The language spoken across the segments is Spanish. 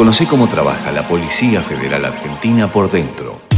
Conoce cómo trabaja la Policía Federal Argentina por dentro.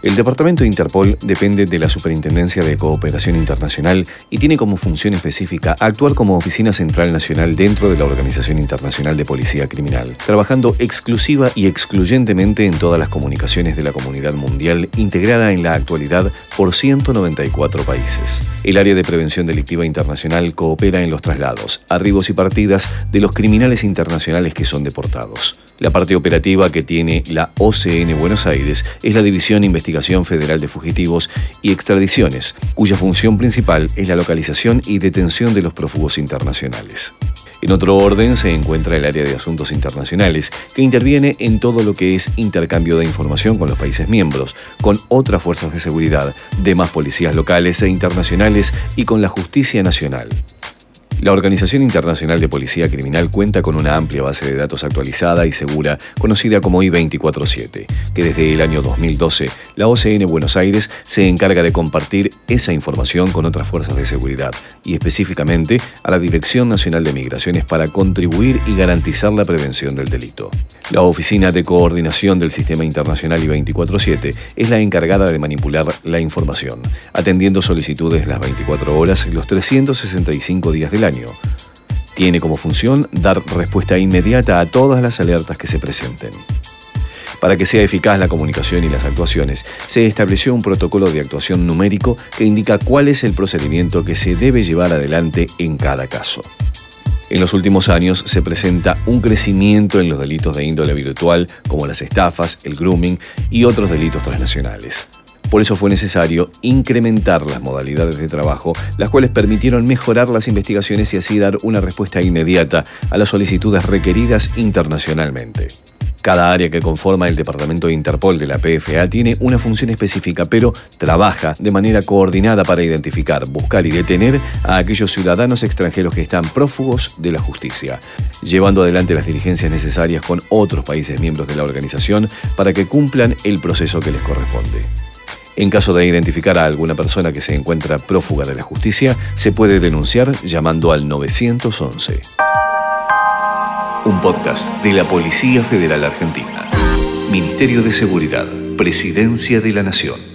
El Departamento de Interpol depende de la Superintendencia de Cooperación Internacional y tiene como función específica actuar como oficina central nacional dentro de la Organización Internacional de Policía Criminal, trabajando exclusiva y excluyentemente en todas las comunicaciones de la comunidad mundial integrada en la actualidad por 194 países. El área de prevención delictiva internacional coopera en los traslados, arribos y partidas de los criminales internacionales que son deportados. La parte operativa que tiene la OCN Buenos Aires es la División Investigación Federal de Fugitivos y Extradiciones, cuya función principal es la localización y detención de los prófugos internacionales. En otro orden se encuentra el área de asuntos internacionales, que interviene en todo lo que es intercambio de información con los países miembros, con otras fuerzas de seguridad, demás policías locales e internacionales y con la justicia nacional. La Organización Internacional de Policía Criminal cuenta con una amplia base de datos actualizada y segura, conocida como I-24-7, que desde el año 2012 la OCN Buenos Aires se encarga de compartir esa información con otras fuerzas de seguridad y específicamente a la Dirección Nacional de Migraciones para contribuir y garantizar la prevención del delito. La Oficina de Coordinación del Sistema Internacional I-24-7 es la encargada de manipular la información, atendiendo solicitudes las 24 horas los 365 días del tiene como función dar respuesta inmediata a todas las alertas que se presenten. Para que sea eficaz la comunicación y las actuaciones, se estableció un protocolo de actuación numérico que indica cuál es el procedimiento que se debe llevar adelante en cada caso. En los últimos años se presenta un crecimiento en los delitos de índole virtual, como las estafas, el grooming y otros delitos transnacionales. Por eso fue necesario incrementar las modalidades de trabajo, las cuales permitieron mejorar las investigaciones y así dar una respuesta inmediata a las solicitudes requeridas internacionalmente. Cada área que conforma el Departamento de Interpol de la PFA tiene una función específica, pero trabaja de manera coordinada para identificar, buscar y detener a aquellos ciudadanos extranjeros que están prófugos de la justicia, llevando adelante las diligencias necesarias con otros países miembros de la organización para que cumplan el proceso que les corresponde. En caso de identificar a alguna persona que se encuentra prófuga de la justicia, se puede denunciar llamando al 911. Un podcast de la Policía Federal Argentina. Ministerio de Seguridad, Presidencia de la Nación.